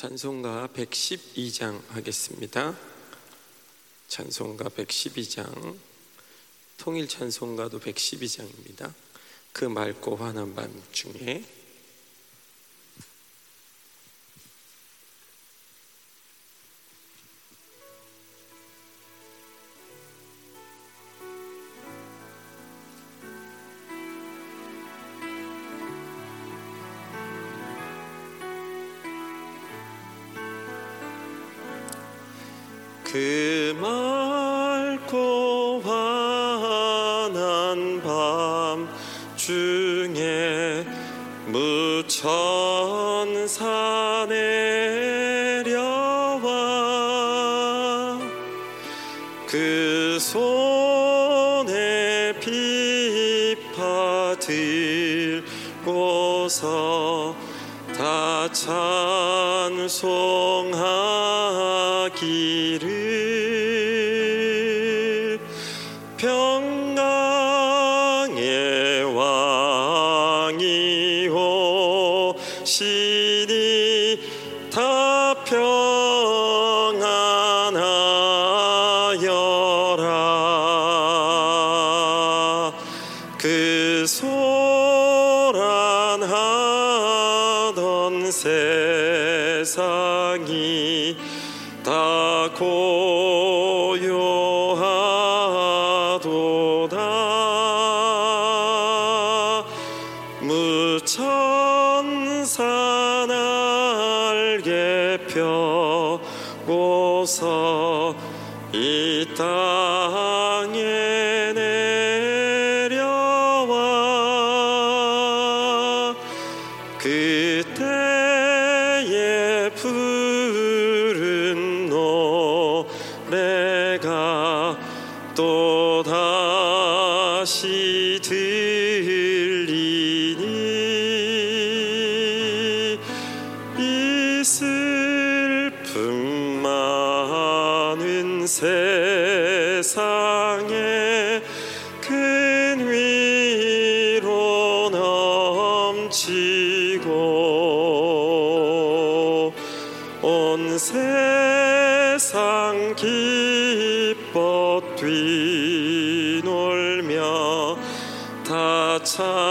찬송가 112장 하겠습니다. 찬송가 112장 통일 찬송가도 112장입니다. 그 맑고 환한 밤 중에 하여라 그 소란하던 세상이 다 고.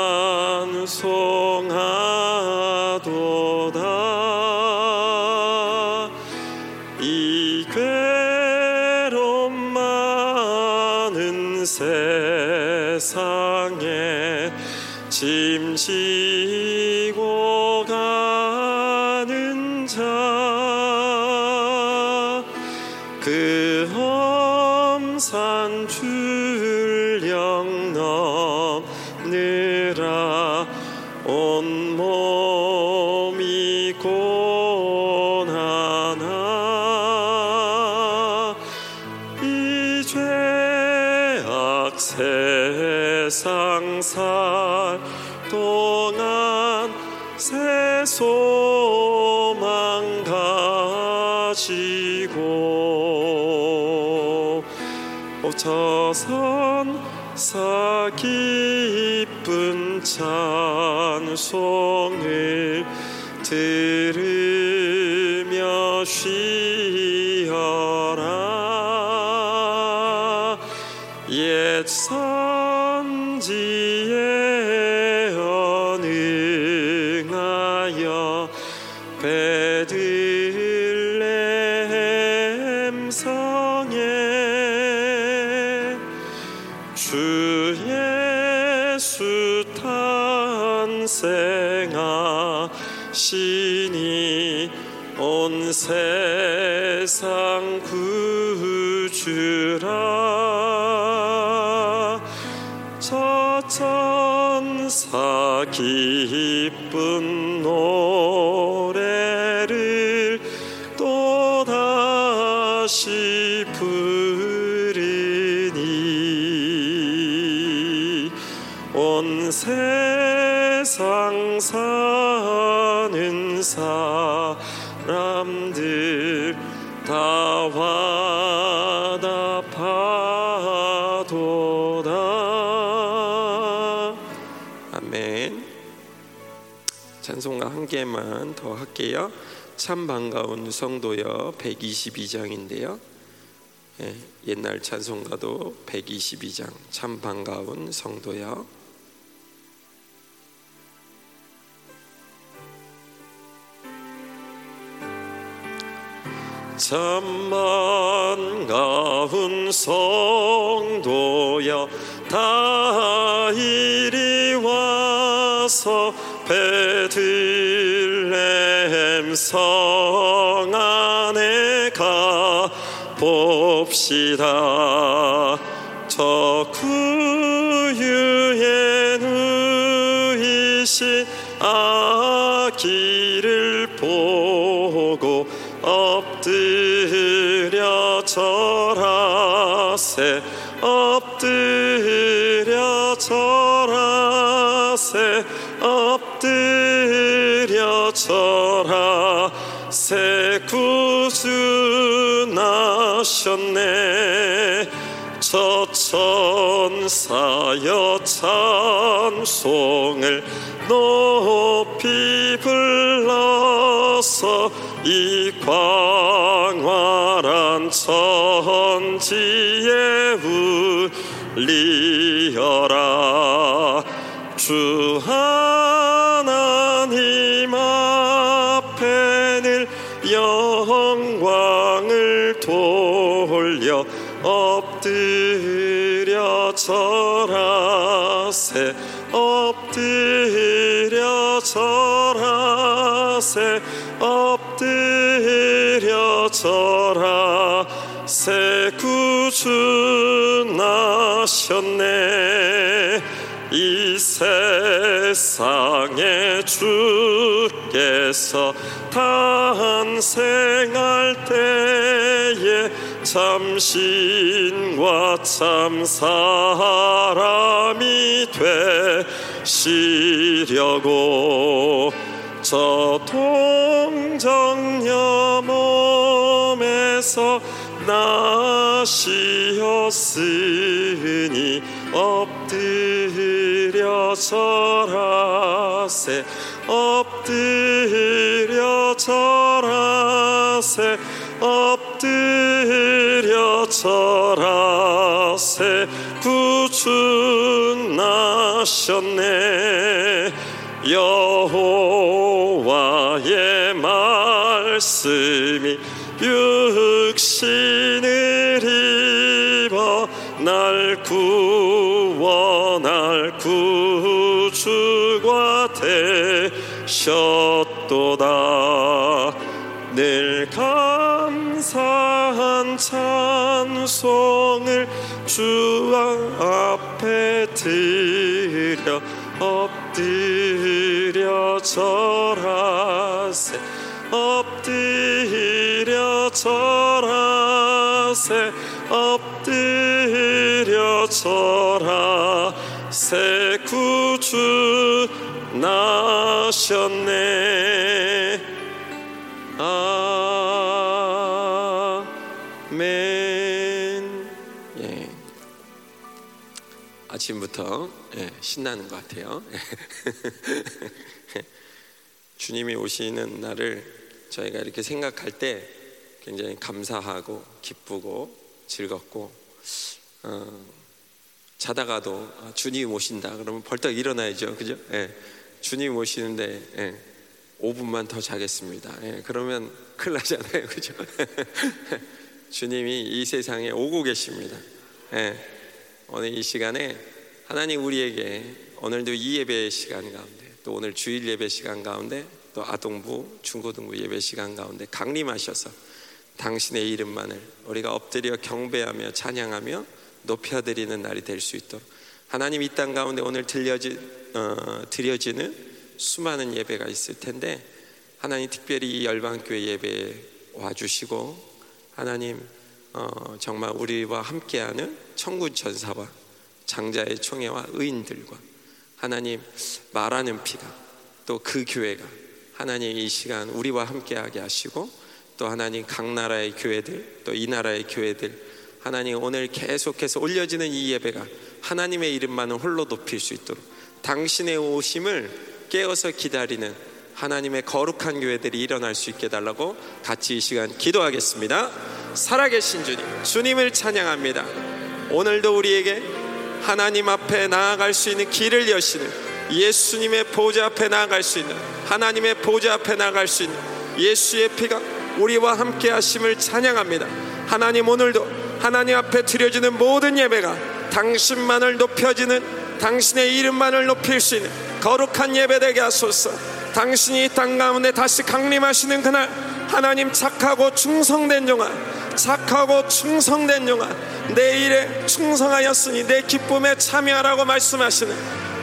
찬송하도다. 성을 들 せが 찬송가 한 개만 더 할게요. 참 반가운 성도여 122장인데요. 예, 옛날 찬송가도 122장 참 반가운 성도여 참 반가운 성도여 다 이리 와서 베들레헴 성 안에 가 봅시다. 저구 절하세 구주 나셨네. 저 천사여 찬송을 높이 불러서 이 광활한 천지에 울리어라. 주하 절하세 엎드려 절하세 엎드려 절하세 구주 나셨네. 이 세상에 주께서 탄생할 때에 참신과 참 사람이 되시려고 저 동정녀 몸에서 나시었으니 엎드려 절하세 엎드려 절하세 엎 드려 절하세 구주 나셨네. 여호와의 말씀이 육신을 입어 날 구원할 구주가 되셨도다. 늘 감 찬송을 주 앞에 드려 엎드려 절하세 엎드려 절하세 엎드려 절하세. 구주 나셨네 아침부터 예, 신나는 것 같아요. 주님이 오시는 날을 저희가 이렇게 생각할 때 굉장히 감사하고 기쁘고 즐겁고 어, 자다가도 아, 주님 오신다 그러면 벌떡 일어나야죠. 그죠? 예, 주님 오시는데 예, 5분만 더 자겠습니다. 예, 그러면 큰일 나잖아요. 그죠? 주님이 이 세상에 오고 계십니다. 예, 오늘 이 시간에 하나님 우리에게 오늘도 이 예배 시간 가운데 또 오늘 주일 예배 시간 가운데 또 아동부 중고등부 예배 시간 가운데 강림하셔서 당신의 이름만을 우리가 엎드려 경배하며 찬양하며 높여드리는 날이 될 수 있도록 하나님 이 땅 가운데 오늘 들려지, 어, 드려지는 수많은 예배가 있을 텐데 하나님 특별히 이 열방교회 예배에 와주시고 하나님 어, 정말 우리와 함께하는 천군 전사와 장자의 총회와 의인들과 하나님 말하는 피가 또 그 교회가 하나님 이 시간 우리와 함께하게 하시고 또 하나님 각 나라의 교회들 또 이 나라의 교회들 하나님 오늘 계속해서 올려지는 이 예배가 하나님의 이름만은 홀로 높일 수 있도록 당신의 오심을 깨어서 기다리는 하나님의 거룩한 교회들이 일어날 수 있게 달라고 같이 이 시간 기도하겠습니다. 살아계신 주님, 주님을 찬양합니다. 오늘도 우리에게 하나님 앞에 나아갈 수 있는 길을 여시는 예수님의 보좌 앞에 나아갈 수 있는 하나님의 보좌 앞에 나아갈 수 있는 예수의 피가 우리와 함께 하심을 찬양합니다. 하나님 오늘도 하나님 앞에 드려지는 모든 예배가 당신만을 높여지는 당신의 이름만을 높일 수 있는 거룩한 예배 되게 하소서. 당신이 이땅 가운데 다시 강림하시는 그날 하나님 착하고 충성된 영아 착하고 충성된 영아 내 일에 충성하였으니 내 기쁨에 참여하라고 말씀하시는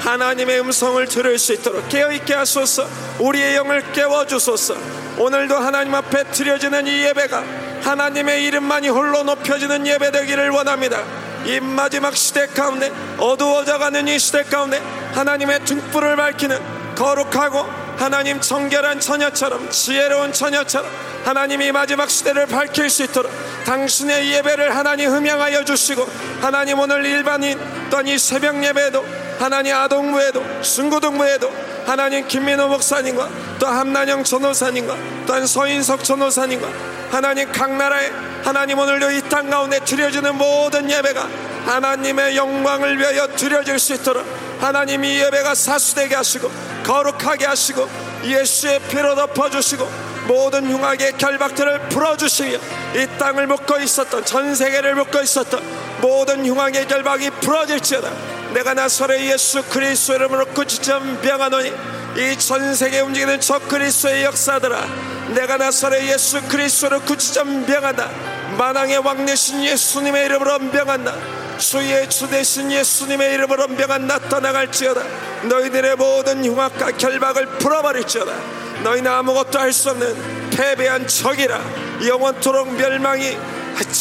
하나님의 음성을 들을 수 있도록 깨어있게 하소서. 우리의 영을 깨워주소서. 오늘도 하나님 앞에 드려지는 이 예배가 하나님의 이름만이 홀로 높여지는 예배 되기를 원합니다. 이 마지막 시대 가운데 어두워져가는 이 시대 가운데 하나님의 등불을 밝히는 거룩하고 하나님 정결한 처녀처럼 지혜로운 처녀처럼 하나님이 마지막 시대를 밝힐 수 있도록 당신의 예배를 하나님 흠양하여 주시고 하나님 오늘 일반인 또한 이 새벽 예배에도 하나님 아동부에도 순구동부에도 하나님 김민호 목사님과 또 함난영 전호사님과 또한 서인석 전호사님과 하나님 각 나라에 하나님 오늘도 이 땅 가운데 드려지는 모든 예배가 하나님의 영광을 위하여 드려질 수 있도록 하나님 이 예배가 사수되게 하시고 거룩하게 하시고 예수의 피로 덮어주시고 모든 흉악의 결박들을 풀어주시며 이 땅을 묶고 있었던 전 세계를 묶고 있었던 모든 흉악의 결박이 풀어질지어다. 내가 나설의 예수 그리스도 이름으로 꾸짖점 병하노니 이 전 세계 움직이는 저 그리스도의 역사들아 내가 나설의 예수 그리스도로 꾸짖점 병한다. 만왕의 왕 되신 예수님의 이름으로 병한다. 주의 주 되신 예수님의 이름으로 병한다 떠나갈지어다. 너희들의 모든 흉악과 결박을 풀어버릴지어다 너희는 아무것도 할 수 없는 패배한 적이라. 영원토록 멸망이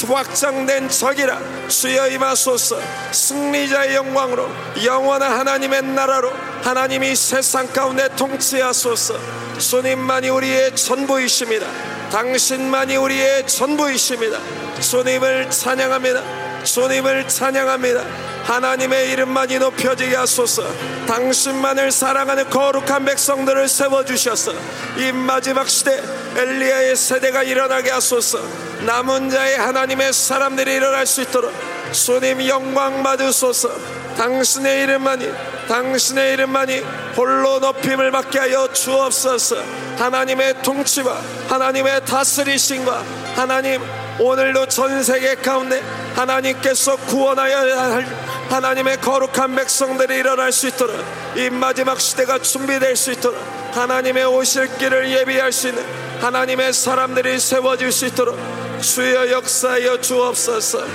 확장된 적이라. 주여 임하소서. 승리자의 영광으로 영원한 하나님의 나라로 하나님이 세상 가운데 통치하소서. 주님만이 우리의 전부이십니다. 당신만이 우리의 전부이십니다. 주님을 찬양합니다 주님을 찬양합니다. 하나님의 이름만이 높여지게 하소서. 당신만을 사랑하는 거룩한 백성들을 세워주셔서 이 마지막 시대 엘리야의 세대가 일어나게 하소서. 남은 자의 하나님의 사람들이 일어날 수 있도록 주님 영광 받으소서. 당신의 이름만이 당신의 이름만이 홀로 높임을 받게 하여 주옵소서. 하나님의 통치와 하나님의 다스리심과 하나님 오늘도 전 세계 가운데 하나님께서 구원하여 할 하나님의 거룩한 백성들이 일어날 수 있도록 이 마지막 시대가 준비될 수 있도록 하나님의 오실 길을 예비할 수 있는 하나님의 사람들이 세워질 수 있도록 주여 역사하여 주옵소서.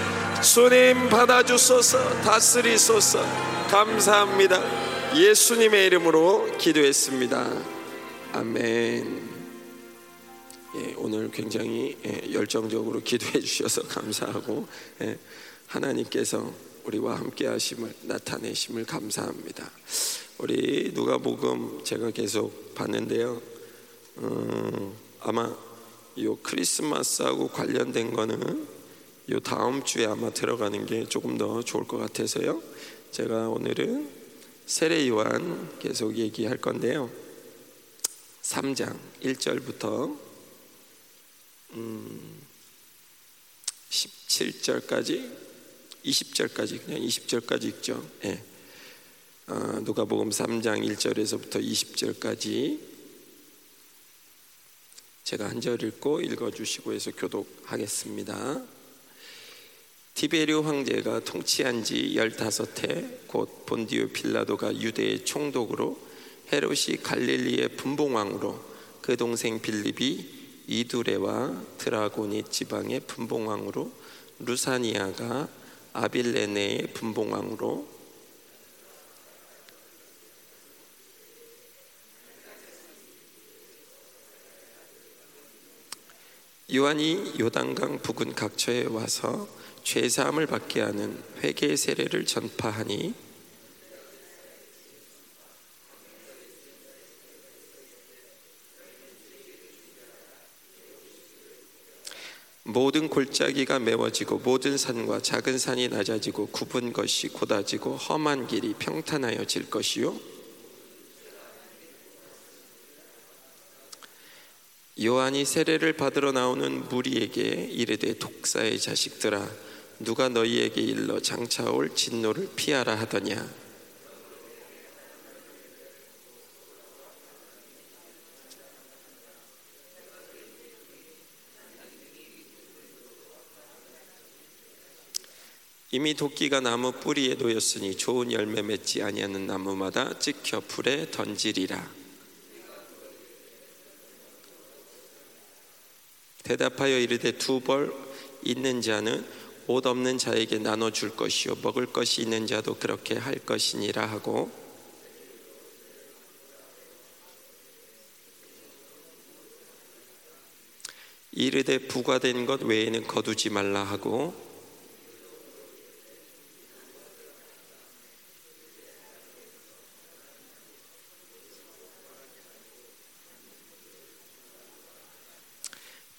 주님 받아주소서. 다스리소서. 감사합니다. 예수님의 이름으로 기도했습니다. 아멘. 예, 오늘 굉장히 예, 열정적으로 기도해 주셔서 감사하고 예, 하나님께서 우리와 함께 하심을 나타내심을 감사합니다. 우리 누가복음 제가 계속 봤는데요. 어, 아마 요 크리스마스하고 관련된 거는 요 다음 주에 아마 들어가는 게 조금 더 좋을 것 같아서요. 제가 오늘은 세례 요한 계속 얘기할 건데요. 3장 1절부터 음, 17절까지 20절까지 그냥 20절까지 읽죠. 예. 아, 누가복음 3장 1절에서부터 20절까지 제가 한 절 읽고 읽어주시고 해서 교독하겠습니다. 티베리오 황제가 통치한 지 15해 곧 본디오 빌라도가 유대의 총독으로 헤롯이 갈릴리의 분봉왕으로 그 동생 빌립이 이두레와 드라고니 지방의 분봉왕으로 루사니아가 아빌레네의 분봉왕으로 요한이 요단강 부근 각처에 와서 죄사함을 받게 하는 회개 세례를 전파하니 모든 골짜기가 메워지고 모든 산과 작은 산이 낮아지고 굽은 것이 곧아지고 험한 길이 평탄하여 질 것이요. 요한이 세례를 받으러 나오는 무리에게 이르되 독사의 자식들아 누가 너희에게 일러 장차올 진노를 피하라 하더냐 이미 도끼가 나무 뿌리에 놓였으니 좋은 열매 맺지 아니하는 나무마다 찍혀 불에 던지리라. 대답하여 이르되 두 벌 있는 자는 옷 없는 자에게 나눠 줄 것이요 먹을 것이 있는 자도 그렇게 할 것이니라 하고 이르되 부과된 것 외에는 거두지 말라 하고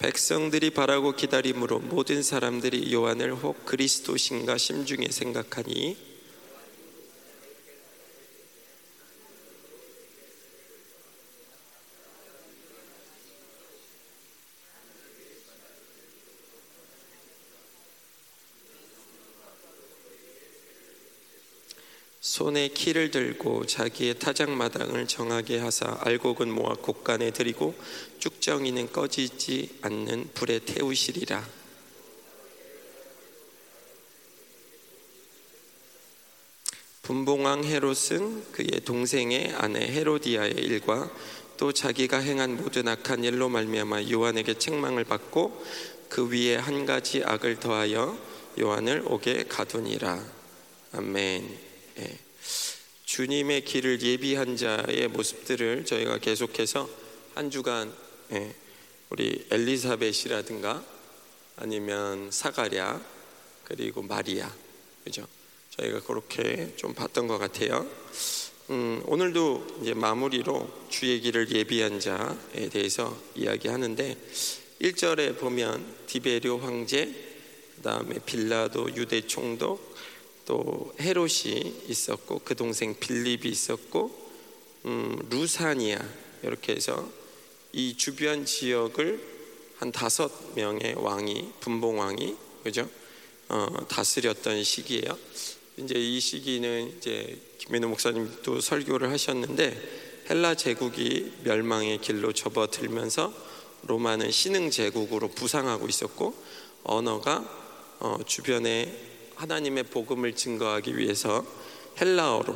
백성들이 바라고 기다림으로 모든 사람들이 요한을 혹 그리스도신가 심중에 생각하니 손에 키를 들고 자기의 타작마당을 정하게 하사 알곡은 모아 곡간에 들이고 쭉정이는 꺼지지 않는 불에 태우시리라 분봉왕 헤롯은 그의 동생의 아내 헤로디아의 일과 또 자기가 행한 모든 악한 일로 말미암아 요한에게 책망을 받고 그 위에 한 가지 악을 더하여 요한을 옥에 가두니라 아멘. 예. 주님의 길을 예비한 자의 모습들을 저희가 계속해서 한 주간 예, 우리 엘리사벳이라든가 아니면 사가랴 그리고 마리아 그죠? 저희가 그렇게 좀 봤던 것 같아요. 음, 오늘도 이제 마무리로 주의 길을 예비한 자에 대해서 이야기하는데 1절에 보면 디베리오 황제 그 다음에 빌라도 유대 총독 또 헤롯이 있었고 그 동생 빌립이 있었고 음, 루사니아 이렇게 해서 이 주변 지역을 한 다섯 명의 왕이 분봉 왕이 그죠 어, 다스렸던 시기예요. 이제 이 시기는 이제 김민호 목사님도 설교를 하셨는데 헬라 제국이 멸망의 길로 접어들면서 로마는 신흥 제국으로 부상하고 있었고 언어가 어, 주변에 하나님의 복음을 증거하기 위해서 헬라어로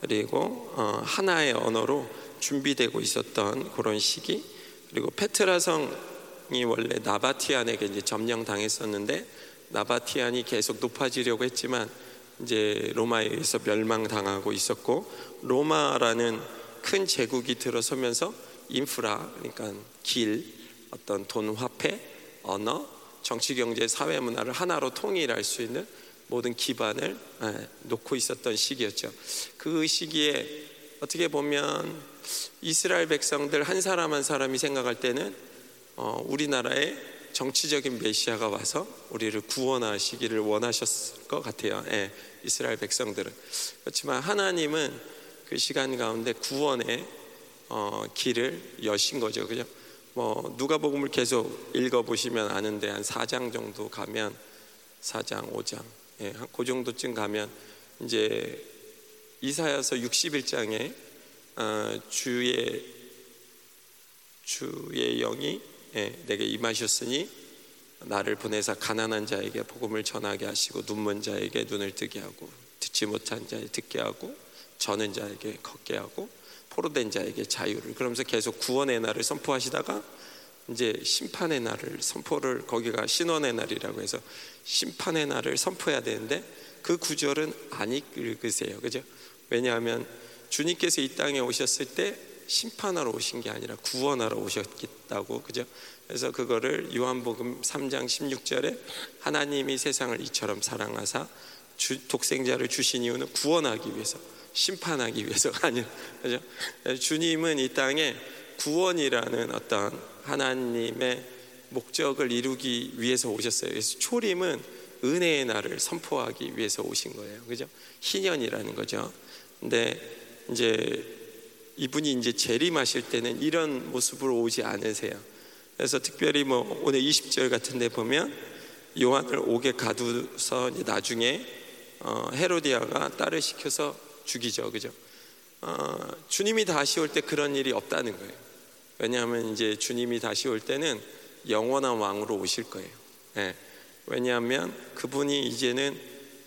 그리고 어, 하나의 언어로 준비되고 있었던 그런 시기. 그리고 페트라성이 원래 나바티안에게 이제 점령당했었는데 나바티안이 계속 높아지려고 했지만 이제 로마에 의해서 멸망당하고 있었고 로마라는 큰 제국이 들어서면서 인프라 그러니까 길 어떤 돈 화폐 언어 정치 경제 사회 문화를 하나로 통일할 수 있는 모든 기반을 예, 놓고 있었던 시기였죠. 그 시기에 어떻게 보면 이스라엘 백성들 한 사람 한 사람이 생각할 때는 어, 우리나라에 정치적인 메시아가 와서 우리를 구원하시기를 원하셨을 것 같아요. 예, 이스라엘 백성들은 그렇지만 하나님은 그 시간 가운데 구원의 어, 길을 여신 거죠, 그죠? 뭐 누가복음을 계속 읽어 보시면 아는데 한 4장 정도 가면 4장, 5장 예, 그 정도쯤 가면 이제 이사야서 61장에 어, 주의 주의 영이 예, 내게 임하셨으니 나를 보내사 가난한 자에게 복음을 전하게 하시고 눈먼 자에게 눈을 뜨게 하고 듣지 못한 자에 듣게 하고 저는 자에게 걷게 하고 포로된 자에게 자유를 그러면서 계속 구원의 날을 선포하시다가 이제 심판의 날을 선포를 거기가 신원의 날이라고 해서 심판의 날을 선포해야 되는데 그 구절은 안 읽으세요. 그죠? 왜냐하면 주님께서 이 땅에 오셨을 때 심판하러 오신 게 아니라 구원하러 오셨다고 그죠? 그래서 그거를 요한복음 3장 16절에 하나님이 세상을 이처럼 사랑하사 주, 독생자를 주신 이유는 구원하기 위해서 심판하기 위해서가 아니라 그죠? 주님은 이 땅에 구원이라는 어떤 하나님의 목적을 이루기 위해서 오셨어요. 그래서 초림은 은혜의 날을 선포하기 위해서 오신 거예요. 그죠? 희년이라는 거죠. 근데 이제 이분이 이제 재림하실 때는 이런 모습으로 오지 않으세요. 그래서 특별히 뭐 오늘 20절 같은 데 보면 요한을 옥에 가두서 나중에 어, 헤로디아가 딸을 시켜서 죽이죠, 그죠? 어, 주님이 다시 올 때 그런 일이 없다는 거예요. 왜냐하면 이제 주님이 다시 올 때는 영원한 왕으로 오실 거예요. 예. 왜냐하면 그분이 이제는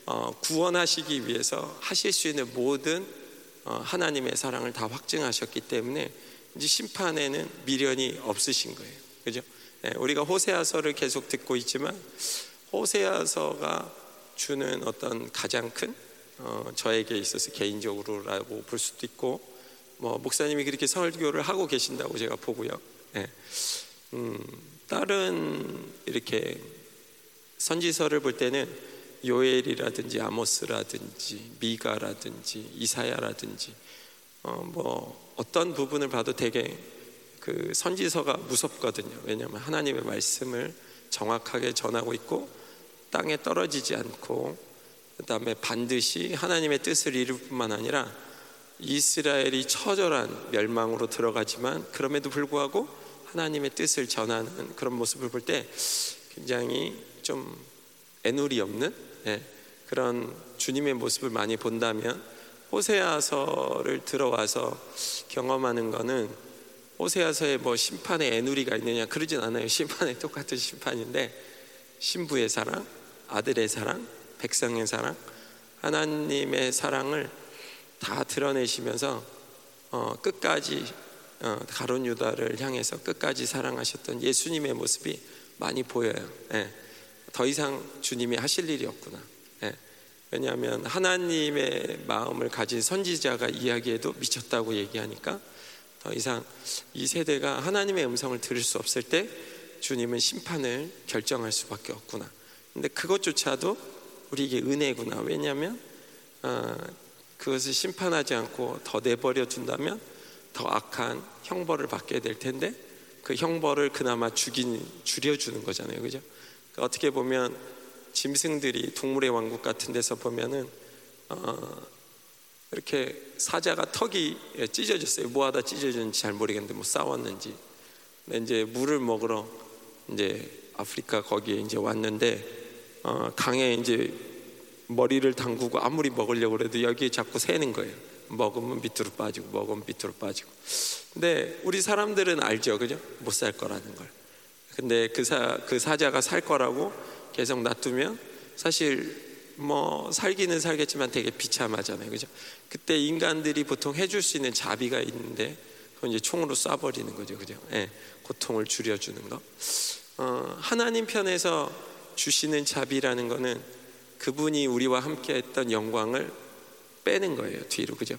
어, 구원하시기 위해서 하실 수 있는 모든 어, 하나님의 사랑을 다 확증하셨기 때문에 이제 심판에는 미련이 없으신 거예요. 그죠? 예, 우리가 호세아서를 계속 듣고 있지만 호세아서가 주는 어떤 가장 큰 어, 저에게 있어서 개인적으로라고 볼 수도 있고 뭐 목사님이 그렇게 설교를 하고 계신다고 제가 보고요. 예. 음, 다른 이렇게 선지서를 볼 때는 요엘이라든지 아모스라든지 미가라든지 이사야라든지 어, 뭐 어떤 부분을 봐도 되게 그 선지서가 무섭거든요. 왜냐하면 하나님의 말씀을 정확하게 전하고 있고 땅에 떨어지지 않고 그다음에 반드시 하나님의 뜻을 이룰 뿐만 아니라 이스라엘이 처절한 멸망으로 들어가지만 그럼에도 불구하고 하나님의 뜻을 전하는 그런 모습을 볼 때 굉장히 좀 애누리 없는 예, 그런 주님의 모습을 많이 본다면 호세아서를 들어와서 경험하는 거는 호세아서에 뭐 심판의 애누리가 있느냐 그러진 않아요. 심판에 똑같은 심판인데 신부의 사랑, 아들의 사랑, 백성의 사랑, 하나님의 사랑을 다 드러내시면서 어, 끝까지 어, 가론 유다를 향해서 끝까지 사랑하셨던 예수님의 모습이 많이 보여요. 예. 더 이상 주님이 하실 일이 없구나. 예. 왜냐하면 하나님의 마음을 가진 선지자가 이야기해도 미쳤다고 얘기하니까 더 이상 이 세대가 하나님의 음성을 들을 수 없을 때 주님은 심판을 결정할 수밖에 없구나. 근데 그것조차도 우리에게 은혜구나. 왜냐하면 어, 그것을 심판하지 않고 더 내버려 둔다면 더 악한 형벌을 받게 될 텐데 그 형벌을 그나마 죽인 줄여주는 거잖아요, 그죠? 그러니까 어떻게 보면 짐승들이 동물의 왕국 같은 데서 보면은 어, 이렇게 사자가 턱이 찢어졌어요. 뭐하다 찢어졌는지 잘 모르겠는데 뭐 싸웠는지. 근데 이제 물을 먹으러 이제 아프리카 거기에 이제 왔는데 어, 강에 이제 머리를 담그고 아무리 먹으려고 그래도 여기에 자꾸 새는 거예요. 먹으면 밑으로 빠지고 먹으면 밑으로 빠지고. 근데 우리 사람들은 알죠, 그죠? 못 살 거라는 걸. 근데 그, 사, 그 사자가 살 거라고 계속 놔두면 사실 뭐 살기는 살겠지만 되게 비참하잖아요, 그죠? 그때 인간들이 보통 해줄 수 있는 자비가 있는데 그건 이제 총으로 쏴버리는 거죠, 그죠? 예, 고통을 줄여주는 거. 어, 하나님 편에서 주시는 자비라는 거는 그분이 우리와 함께 했던 영광을 빼는 거예요, 뒤로. 그죠?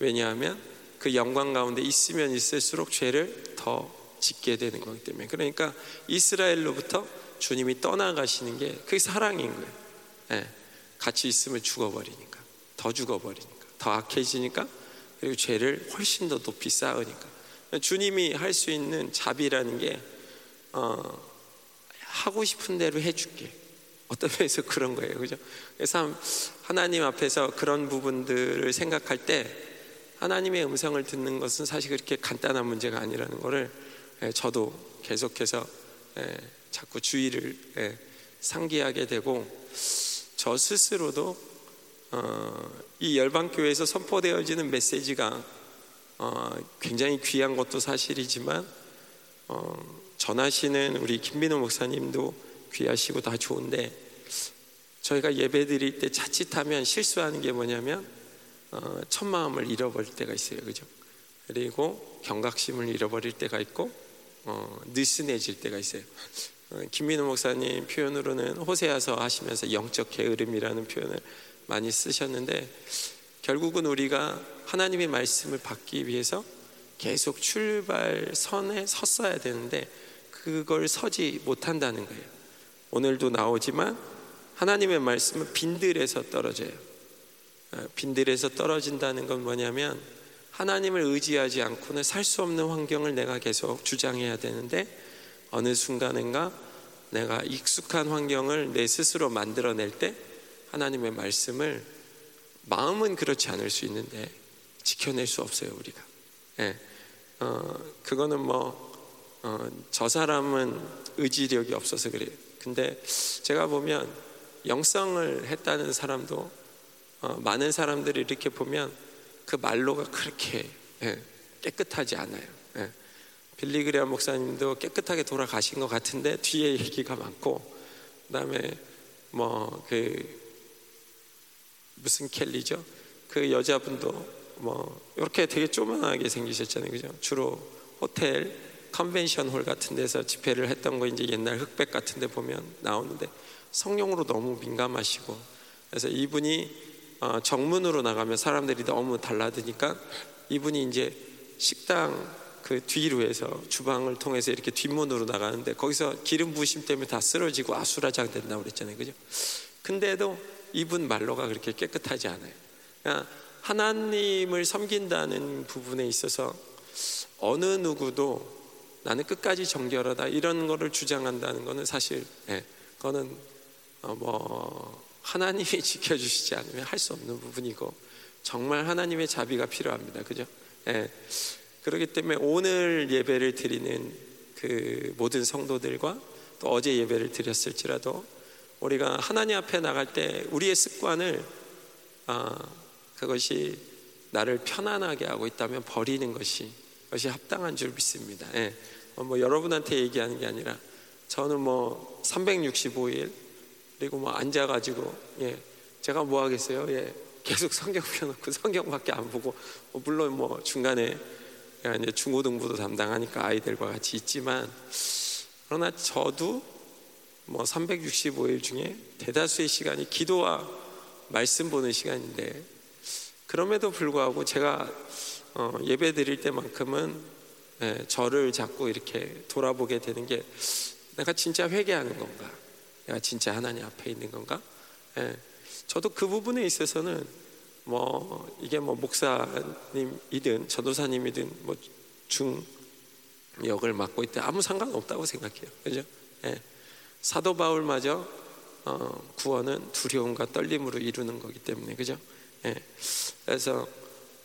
왜냐하면 그 영광 가운데 있으면 있을수록 죄를 더 짓게 되는 거기 때문에. 그러니까 이스라엘로부터 주님이 떠나가시는 게 그게 사랑인 거예요. 네. 같이 있으면 죽어버리니까. 더 죽어버리니까. 더 악해지니까. 그리고 죄를 훨씬 더 높이 쌓으니까. 주님이 할 수 있는 자비라는 게, 어, 하고 싶은 대로 해줄게. 어떤 면에서 그런 거예요. 그죠? 그래서 하나님 앞에서 그런 부분들을 생각할 때 하나님의 음성을 듣는 것은 사실 그렇게 간단한 문제가 아니라는 것을 예, 저도 계속해서 예, 자꾸 주의를 예, 상기하게 되고 저 스스로도 어, 이 열방교회에서 선포되어지는 메시지가 어, 굉장히 귀한 것도 사실이지만 어, 전하시는 우리 김민호 목사님도 귀하시고 다 좋은데 저희가 예배 드릴 때 자칫하면 실수하는 게 뭐냐면 어, 첫 마음을 잃어버릴 때가 있어요, 그죠? 그리고 경각심을 잃어버릴 때가 있고 어, 느슨해질 때가 있어요. 어, 김민호 목사님 표현으로는 호세아서 하시면서 영적 게으름이라는 표현을 많이 쓰셨는데 결국은 우리가 하나님의 말씀을 받기 위해서 계속 출발선에 섰어야 되는데 그걸 서지 못한다는 거예요. 오늘도 나오지만 하나님의 말씀은 빈들에서 떨어져요. 어, 빈들에서 떨어진다는 건 뭐냐면 하나님을 의지하지 않고는 살 수 없는 환경을 내가 계속 주장해야 되는데 어느 순간인가 내가 익숙한 환경을 내 스스로 만들어낼 때 하나님의 말씀을 마음은 그렇지 않을 수 있는데 지켜낼 수 없어요 우리가. 예. 어, 그거는 뭐 어, 저 사람은 의지력이 없어서 그래요. 근데 제가 보면 영성을 했다는 사람도 어, 많은 사람들이 이렇게 보면 그 말로가 그렇게 예, 깨끗하지 않아요. 예. 빌리그레아 목사님도 깨끗하게 돌아가신 것 같은데 뒤에 얘기가 많고 그다음에 뭐 그 무슨 켈리죠? 그 여자분도 뭐 이렇게 되게 조만하게 생기셨잖아요, 그죠? 주로 호텔 컨벤션 홀 같은 데서 집회를 했던 거 이제 옛날 흑백 같은 데 보면 나오는데 성령으로 너무 민감하시고 그래서 이분이 어, 정문으로 나가면 사람들이 너무 달라드니까 이분이 이제 식당 그 뒤로 해서 주방을 통해서 이렇게 뒷문으로 나가는데 거기서 기름 부심 때문에 다 쓰러지고 아수라장 된다고 그랬잖아요. 그죠? 근데도 이분 말로가 그렇게 깨끗하지 않아요. 그러니까 하나님을 섬긴다는 부분에 있어서 어느 누구도 나는 끝까지 정결하다 이런 거를 주장한다는 거는 사실 예, 그거는 어, 뭐 하나님이 지켜주시지 않으면 할 수 없는 부분이고 정말 하나님의 자비가 필요합니다. 그죠? 예. 그렇기 때문에 오늘 예배를 드리는 그 모든 성도들과 또 어제 예배를 드렸을지라도 우리가 하나님 앞에 나갈 때 우리의 습관을 아, 그것이 나를 편안하게 하고 있다면 버리는 것이 것이 합당한 줄 믿습니다. 예. 어, 뭐 여러분한테 얘기하는 게 아니라 저는 뭐 365일 그리고 뭐 앉아가지고 예 제가 뭐 하겠어요? 예 계속 성경 펴놓고 성경밖에 안 보고 뭐 물론 뭐 중간에 이제 중고등부도 담당하니까 아이들과 같이 있지만 그러나 저도 뭐 365일 중에 대다수의 시간이 기도와 말씀 보는 시간인데 그럼에도 불구하고 제가 어, 예배 드릴 때만큼은 예, 저를 자꾸 이렇게 돌아보게 되는 게 내가 진짜 회개하는 건가? 내가 진짜 하나님 앞에 있는 건가? 예, 저도 그 부분에 있어서는 뭐 이게 뭐 목사님이든 전도사님이든 뭐 중역을 맡고 있다 아무 상관없다고 생각해요. 그죠? 예. 사도 바울마저 어, 구원은 두려움과 떨림으로 이루는 거기 때문에 그죠? 예. 그래서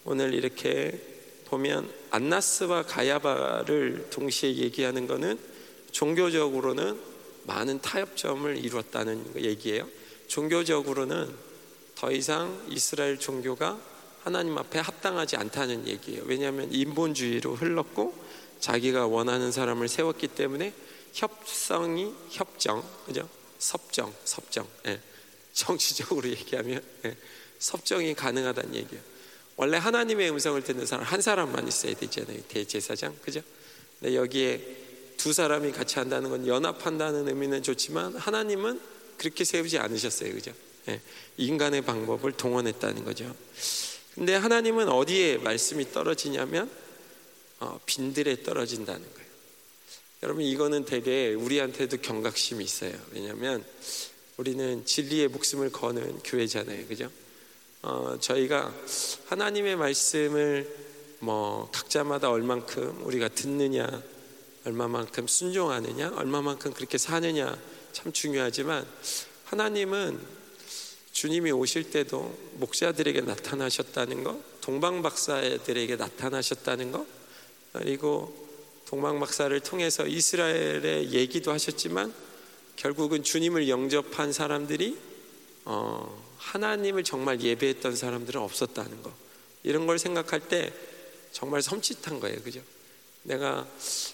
오늘 이렇게 보면 안나스와 가야바를 동시에 얘기하는 것은 종교적으로는 많은 타협점을 이루었다는 얘기예요. 종교적으로는 더 이상 이스라엘 종교가 하나님 앞에 합당하지 않다는 얘기예요. 왜냐하면 인본주의로 흘렀고 자기가 원하는 사람을 세웠기 때문에 협성이 협정, 그죠? 섭정, 섭정. 예. 정치적으로 얘기하면 예. 섭정이 가능하다는 얘기예요. 원래 하나님의 음성을 듣는 사람 한 사람만 있어야 되잖아요. 대제사장, 그죠? 근데 여기에 두 사람이 같이 한다는 건 연합한다는 의미는 좋지만 하나님은 그렇게 세우지 않으셨어요, 그죠? 예. 인간의 방법을 동원했다는 거죠. 근데 하나님은 어디에 말씀이 떨어지냐면 어, 빈들에 떨어진다는 거예요. 여러분 이거는 되게 우리한테도 경각심이 있어요. 왜냐하면 우리는 진리의 목숨을 거는 교회잖아요, 그죠? 어, 저희가 하나님의 말씀을 뭐 각자마다 얼만큼 우리가 듣느냐, 얼마만큼 순종하느냐, 얼마만큼 그렇게 사느냐 참 중요하지만 하나님은 주님이 오실 때도 목자들에게 나타나셨다는 것, 동방 박사들에게 나타나셨다는 것, 그리고 동방 박사를 통해서 이스라엘의 얘기도 하셨지만 결국은 주님을 영접한 사람들이 어, 하나님을 정말 예배했던 사람들은 없었다는 거. 이런 걸 생각할 때 정말 섬찟한 거예요. 그죠? 내가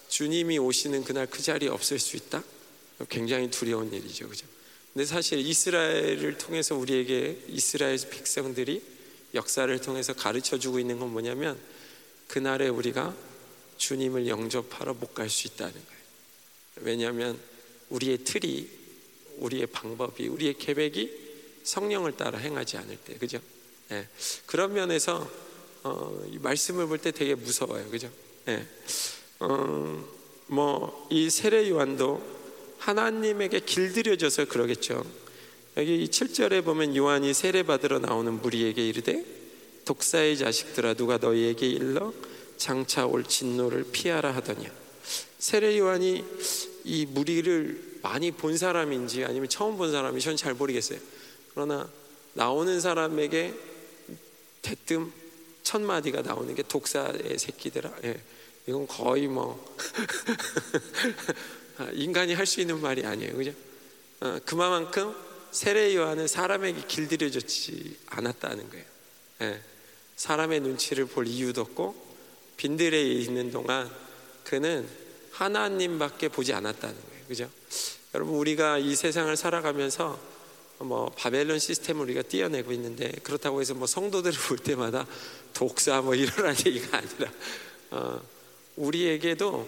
주님이 오시는 그날 그 자리에 없을 수 있다? 굉장히 두려운 일이죠. 그죠? 근데 사실 이스라엘을 통해서 우리에게 이스라엘 백성들이 역사를 통해서 가르쳐 주고 있는 건 뭐냐면 그날에 우리가 주님을 영접하러 못 갈 수 있다는 거예요. 왜냐하면 우리의 틀이, 우리의 방법이, 우리의 계획이 성령을 따라 행하지 않을 때, 그죠? 예. 그런 면에서 어, 이 말씀을 볼 때 되게 무서워요, 그죠? 예. 어, 뭐이 세례 요한도 하나님에게 길들여져서 그러겠죠. 여기 7절에 보면 요한이 세례 받으러 나오는 무리에게 이르되 독사의 자식들아 누가 너희에게 일러 장차 올 진노를 피하라 하더냐. 세례 요한이 이 무리를 많이 본 사람인지 아니면 처음 본 사람인지 저는 잘 모르겠어요. 그러나 나오는 사람에게 대뜸 첫 마디가 나오는 게 독사의 새끼들아. 예. 이건 거의 뭐 인간이 할 수 있는 말이 아니에요, 그죠? 어, 그만큼 세례 요한은 사람에게 길들여졌지 않았다는 거예요. 예, 사람의 눈치를 볼 이유도 없고 빈들에 있는 동안 그는 하나님밖에 보지 않았다는 거예요, 그죠? 여러분 우리가 이 세상을 살아가면서 뭐 바벨론 시스템을 우리가 띄어내고 있는데 그렇다고 해서 뭐 성도들을 볼 때마다 독사 뭐 이러라는 얘기가 아니라 어, 우리에게도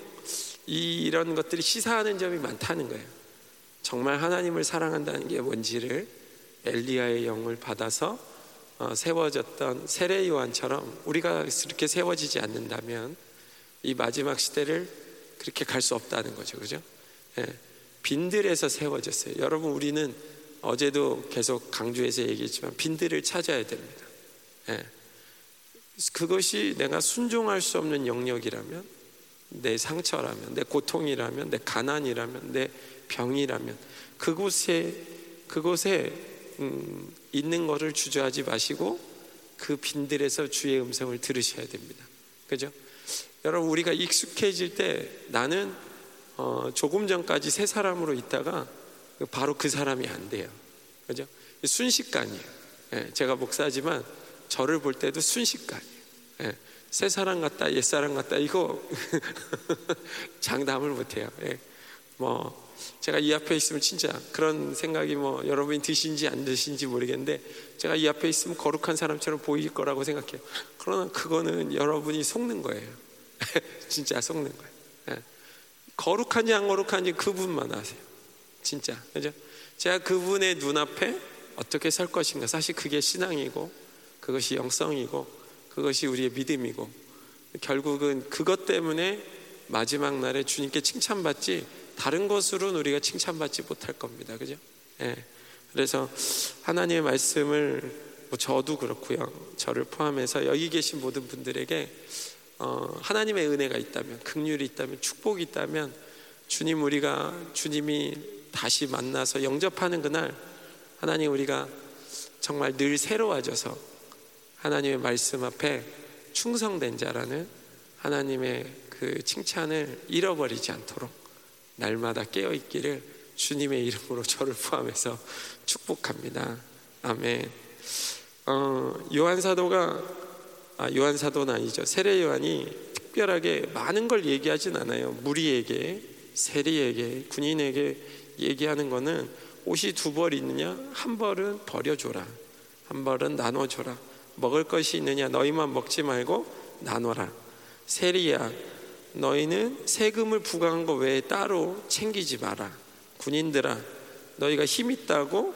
이, 이런 것들이 시사하는 점이 많다는 거예요. 정말 하나님을 사랑한다는 게 뭔지를 엘리야의 영을 받아서 어, 세워졌던 세례 요한처럼 우리가 그렇게 세워지지 않는다면 이 마지막 시대를 그렇게 갈 수 없다는 거죠, 그죠? 예, 빈들에서 세워졌어요. 여러분 우리는 어제도 계속 강조해서 얘기했지만 빈들을 찾아야 됩니다. 예. 그것이 내가 순종할 수 없는 영역이라면 내 상처라면 내 고통이라면 내 가난이라면 내 병이라면 그곳에 그곳에 음, 있는 것을 주저하지 마시고 그 빈들에서 주의 음성을 들으셔야 됩니다. 그죠? 여러분 우리가 익숙해질 때 나는 어, 조금 전까지 새 사람으로 있다가 바로 그 사람이 안 돼요. 그죠? 순식간이에요. 예, 제가 목사지만 저를 볼 때도 순식간이에요. 예, 새 사람 같다, 옛 사람 같다, 이거 장담을 못 해요. 예, 뭐, 제가 이 앞에 있으면 진짜 그런 생각이 뭐 여러분이 드신지 안 드신지 모르겠는데 제가 이 앞에 있으면 거룩한 사람처럼 보일 거라고 생각해요. 그러나 그거는 여러분이 속는 거예요. 진짜 속는 거예요. 예. 거룩한지 안 거룩한지 그분만 아세요. 진짜. 그죠? 제가 그분의 눈앞에 어떻게 설 것인가. 사실 그게 신앙이고, 그것이 영성이고, 그것이 우리의 믿음이고, 결국은 그것 때문에 마지막 날에 주님께 칭찬받지, 다른 것으로는 우리가 칭찬받지 못할 겁니다. 그죠? 예. 그래서 하나님의 말씀을 뭐 저도 그렇고요. 저를 포함해서 여기 계신 모든 분들에게 어, 하나님의 은혜가 있다면, 극률이 있다면, 축복이 있다면, 주님 우리가 주님이 다시 만나서 영접하는 그날 하나님 우리가 정말 늘 새로워져서 하나님의 말씀 앞에 충성된 자라는 하나님의 그 칭찬을 잃어버리지 않도록 날마다 깨어 있기를 주님의 이름으로 저를 포함해서 축복합니다. 아멘. 어, 요한 사도가 아, 요한 사도는 아니죠. 세례 요한이 특별하게 많은 걸 얘기하진 않아요. 무리에게, 세리에게, 군인에게 얘기하는 거는 옷이 두 벌 있느냐? 한 벌은 버려줘라. 한 벌은 나눠줘라. 먹을 것이 있느냐? 너희만 먹지 말고 나눠라. 세리야, 너희는 세금을 부과한 거 외에 따로 챙기지 마라. 군인들아, 너희가 힘 있다고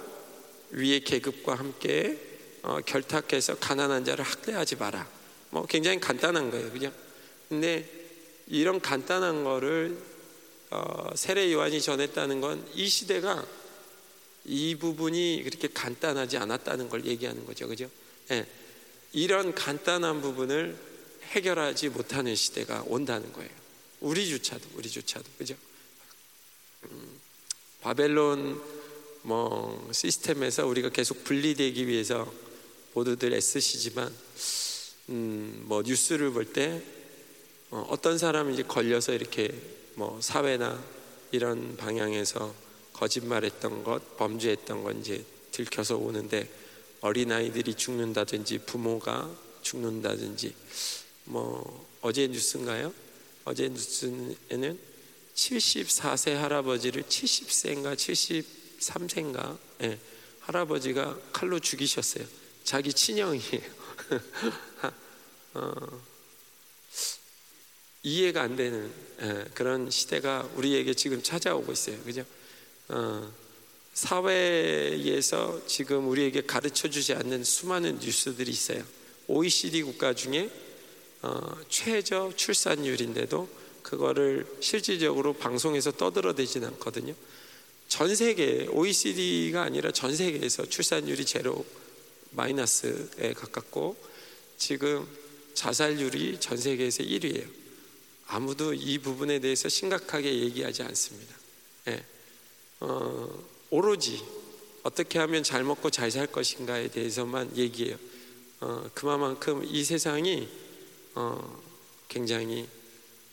위의 계급과 함께 어, 결탁해서 가난한 자를 학대하지 마라. 뭐 굉장히 간단한 거예요, 그죠? 근데 이런 간단한 거를 어, 세례 요한이 전했다는 건 이 시대가 이 부분이 그렇게 간단하지 않았다는 걸 얘기하는 거죠, 그죠? 예, 이런 간단한 부분을 해결하지 못하는 시대가 온다는 거예요. 우리조차도, 우리조차도, 그죠? 음, 바벨론 뭐 시스템에서 우리가 계속 분리되기 위해서 모두들 애쓰시지만 음, 뭐 뉴스를 볼 때 어, 어떤 사람이 이제 걸려서 이렇게 뭐 사회나 이런 방향에서 거짓말했던 것, 범죄했던 건 이제 들켜서 오는데 어린 아이들이 죽는다든지 부모가 죽는다든지 뭐 어제 뉴스인가요? 어제 뉴스에는 74세 할아버지를 70세인가 73세인가 예, 할아버지가 칼로 죽이셨어요. 자기 친형이에요. 어, 이해가 안 되는 예, 그런 시대가 우리에게 지금 찾아오고 있어요. 그죠? 어, 사회에서 지금 우리에게 가르쳐 주지 않는 수많은 뉴스들이 있어요. OECD 국가 중에 어, 최저 출산율인데도 그거를 실질적으로 방송에서 떠들어대지는 않거든요. 전 세계 OECD가 아니라 전 세계에서 출산율이 제로 마이너스에 가깝고 지금 자살률이 전 세계에서 1위예요. 아무도 이 부분에 대해서 심각하게 얘기하지 않습니다. 예. 어, 오로지 어떻게 하면 잘 먹고 잘 살 것인가에 대해서만 얘기해요. 어, 그만큼 이 세상이 어, 굉장히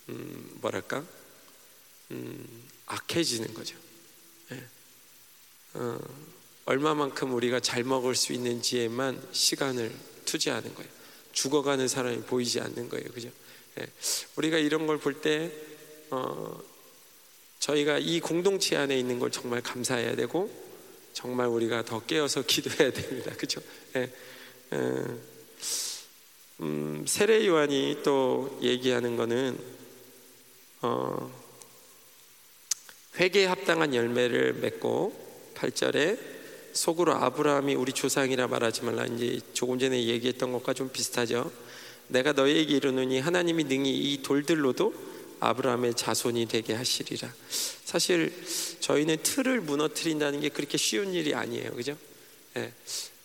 음, 뭐랄까 음, 악해지는 거죠. 예. 어, 얼마만큼 우리가 잘 먹을 수 있는지에만 시간을 투자하는 거예요. 죽어가는 사람이 보이지 않는 거예요, 그죠? 예. 우리가 이런 걸 볼때 어, 저희가 이 공동체 안에 있는 걸 정말 감사해야 되고 정말 우리가 더 깨어서 기도해야 됩니다, 그죠? 예. 어, 음, 세례 요한이 또 얘기하는 거는 어, 회개에 합당한 열매를 맺고 8절에 속으로 아브라함이 우리 조상이라 말하지 말라 이제 조금 전에 얘기했던 것과 좀 비슷하죠. 내가 너희에게 이르노니 하나님이 능히 이 돌들로도 아브라함의 자손이 되게 하시리라. 사실 저희는 틀을 무너뜨린다는 게 그렇게 쉬운 일이 아니에요, 그죠? 예.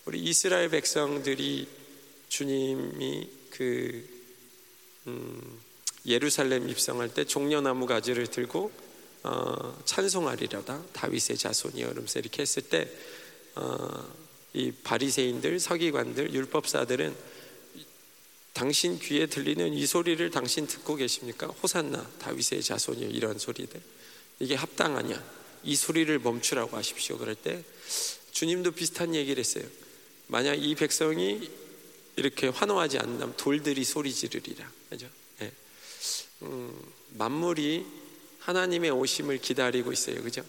우리 이스라엘 백성들이 주님이 그 음, 예루살렘 입성할 때 종려나무 가지를 들고 어, 찬송하리라다 다윗의 자손이여 이러면서 이렇게 했을 때이 어, 바리새인들 서기관들 율법사들은 당신 귀에 들리는 이 소리를 당신 듣고 계십니까? 호산나 다윗의 자손이여 이런 소리들 이게 합당하냐? 이 소리를 멈추라고 하십시오. 그럴 때 주님도 비슷한 얘기를 했어요. 만약 이 백성이 이렇게 환호하지 않는다면 돌들이 소리 지르리라. 그죠? 네. 음, 만물이 하나님의 오심을 기다리고 있어요. 그죠?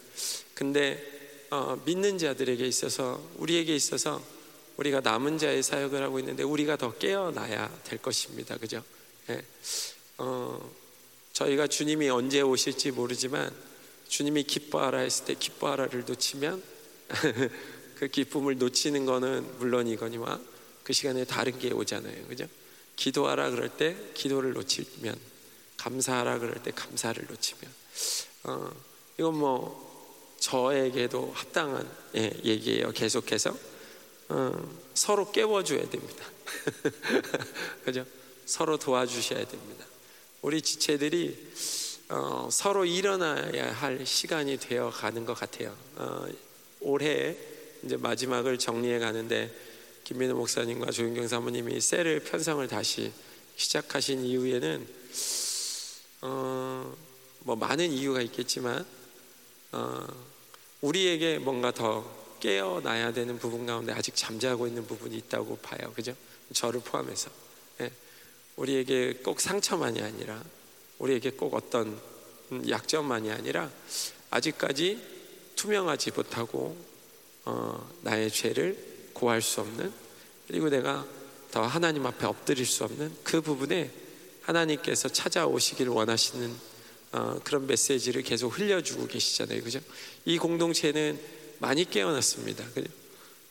근데 어, 믿는 자들에게 있어서 우리에게 있어서 우리가 남은 자의 사역을 하고 있는데 우리가 더 깨어나야 될 것입니다. 그죠? 네. 어, 저희가 주님이 언제 오실지 모르지만 주님이 기뻐하라 했을 때 기뻐하라를 놓치면 그 기쁨을 놓치는 거는 물론이거니와 그 시간에 다른 게 오잖아요. 그죠? 기도하라 그럴 때 기도를 놓치면 감사하라 그럴 때 감사를 놓치면 어, 이건 뭐 저에게도 합당한 예, 얘기예요. 계속해서 어, 서로 깨워줘야 됩니다. 그죠? 서로 도와주셔야 됩니다. 우리 지체들이 어, 서로 일어나야 할 시간이 되어 가는 것 같아요. 어, 올해 이제 마지막을 정리해 가는데 김민호 목사님과 조윤경 사모님이 셀을 편성을 다시 시작하신 이후에는 어, 뭐 많은 이유가 있겠지만 어, 우리에게 뭔가 더 깨어나야 되는 부분 가운데 아직 잠자고 있는 부분이 있다고 봐요. 그죠? 저를 포함해서. 예. 우리에게 꼭 상처만이 아니라 우리에게 꼭 어떤 약점만이 아니라 아직까지 투명하지 못하고 어, 나의 죄를 고할 수 없는 그리고 내가 더 하나님 앞에 엎드릴 수 없는 그 부분에 하나님께서 찾아오시길 원하시는 어, 그런 메시지를 계속 흘려주고 계시잖아요, 그죠? 이 공동체는 많이 깨어났습니다.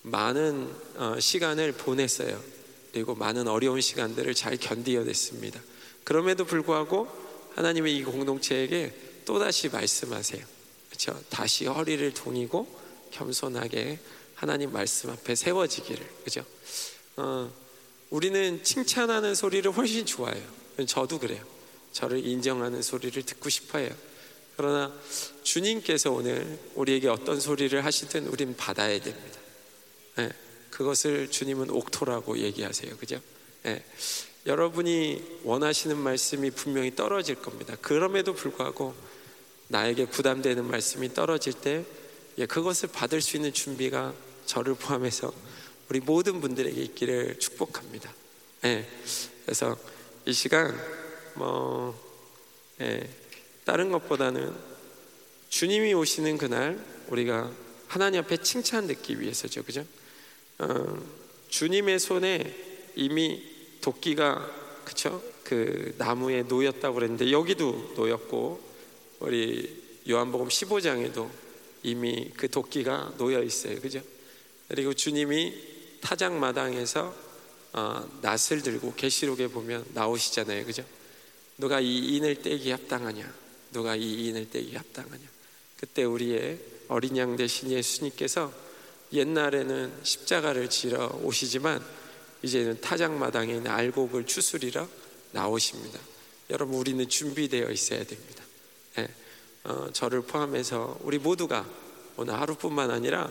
많은 어, 시간을 보냈어요. 그리고 많은 어려운 시간들을 잘 견디어냈습니다. 그럼에도 불구하고 하나님의 이 공동체에게 또 다시 말씀하세요. 그렇죠? 다시 허리를 동이고 겸손하게 하나님 말씀 앞에 세워지기를 그죠? 어, 우리는 칭찬하는 소리를 훨씬 좋아해요. 저도 그래요. 저를 인정하는 소리를 듣고 싶어요. 그러나 주님께서 오늘 우리에게 어떤 소리를 하시든 우리는 받아야 됩니다. 네, 그것을 주님은 옥토라고 얘기하세요. 그죠? 네, 여러분이 원하시는 말씀이 분명히 떨어질 겁니다. 그럼에도 불구하고 나에게 부담되는 말씀이 떨어질 때 예, 그것을 받을 수 있는 준비가 저를 포함해서 우리 모든 분들에게 있기를 축복합니다. 예, 그래서 이 시간 뭐 예, 다른 것보다는 주님이 오시는 그날 우리가 하나님 앞에 칭찬 듣기 위해서죠, 그죠? 어, 주님의 손에 이미 도끼가 그쵸? 그 나무에 놓였다고 그랬는데 여기도 놓였고 우리 요한복음 15장에도 이미 그 도끼가 놓여 있어요. 그죠? 그리고 주님이 타작 마당에서 어, 낫을 들고 계시록에 보면 나오시잖아요. 그죠? 누가 이 인을 떼기 합당하냐? 누가 이 인을 떼기 합당하냐? 그때 우리의 어린 양 대신 예수님께서 옛날에는 십자가를 지러 오시지만 이제는 타작마당에 있는 알곡을 추스리러 나오십니다. 여러분 우리는 준비되어 있어야 됩니다. 네. 어, 저를 포함해서 우리 모두가 오늘 하루뿐만 아니라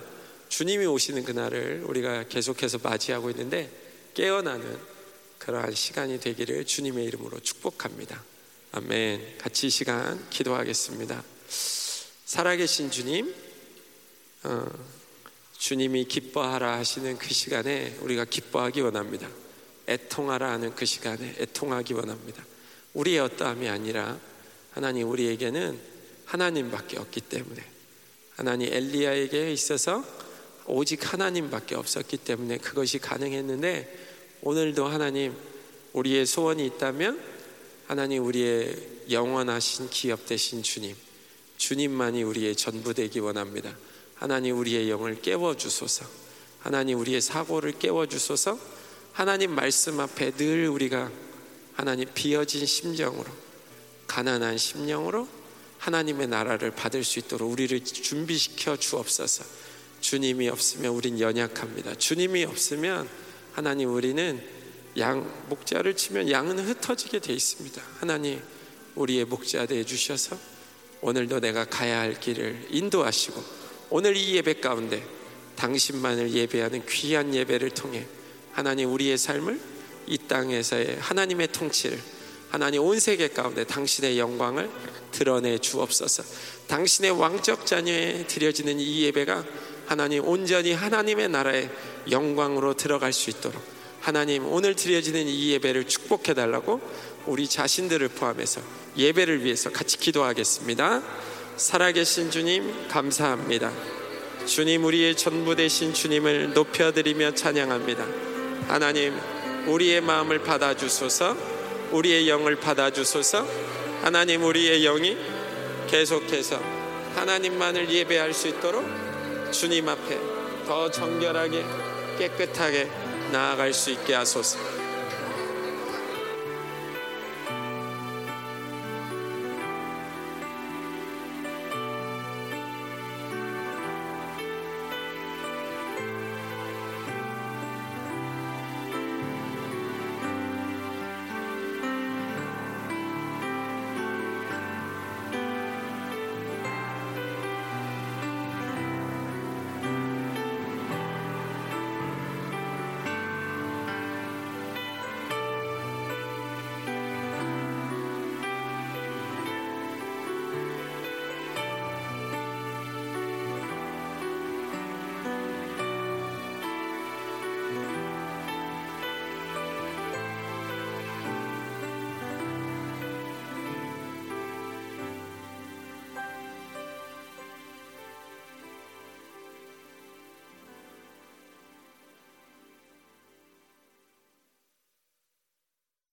주님이 오시는 그날을 우리가 계속해서 맞이하고 있는데 깨어나는 그러한 시간이 되기를 주님의 이름으로 축복합니다. 아멘. 같이 이 시간 기도하겠습니다. 살아계신 주님, 어, 주님이 기뻐하라 하시는 그 시간에 우리가 기뻐하기 원합니다. 애통하라 하는 그 시간에 애통하기 원합니다. 우리의 어떠함이 아니라 하나님 우리에게는 하나님밖에 없기 때문에 하나님 엘리야에게 있어서 오직 하나님밖에 없었기 때문에 그것이 가능했는데 오늘도 하나님 우리의 소원이 있다면 하나님 우리의 영원하신 기업 되신 주님 주님만이 우리의 전부 되기 원합니다. 하나님 우리의 영을 깨워 주소서. 하나님 우리의 사고를 깨워 주소서. 하나님 말씀 앞에 늘 우리가 하나님 비어진 심정으로 가난한 심령으로 하나님의 나라를 받을 수 있도록 우리를 준비시켜 주옵소서. 주님이 없으면 우린 연약합니다. 주님이 없으면 하나님 우리는 양 목자를 치면 양은 흩어지게 돼 있습니다. 하나님 우리의 목자 되어 주셔서 오늘도 내가 가야 할 길을 인도하시고 오늘 이 예배 가운데 당신만을 예배하는 귀한 예배를 통해 하나님 우리의 삶을 이 땅에서의 하나님의 통치를 하나님 온 세계 가운데 당신의 영광을 드러내 주옵소서. 당신의 왕적 자녀에 드려지는 이 예배가 하나님 온전히 하나님의 나라의 영광으로 들어갈 수 있도록 하나님 오늘 드려지는 이 예배를 축복해 달라고 우리 자신들을 포함해서 예배를 위해서 같이 기도하겠습니다. 살아계신 주님 감사합니다. 주님 우리의 전부 되신 주님을 높여드리며 찬양합니다. 하나님 우리의 마음을 받아주소서 우리의 영을 받아주소서 하나님 우리의 영이 계속해서 하나님만을 예배할 수 있도록 주님 앞에 더 정결하게 깨끗하게 나아갈 수 있게 하소서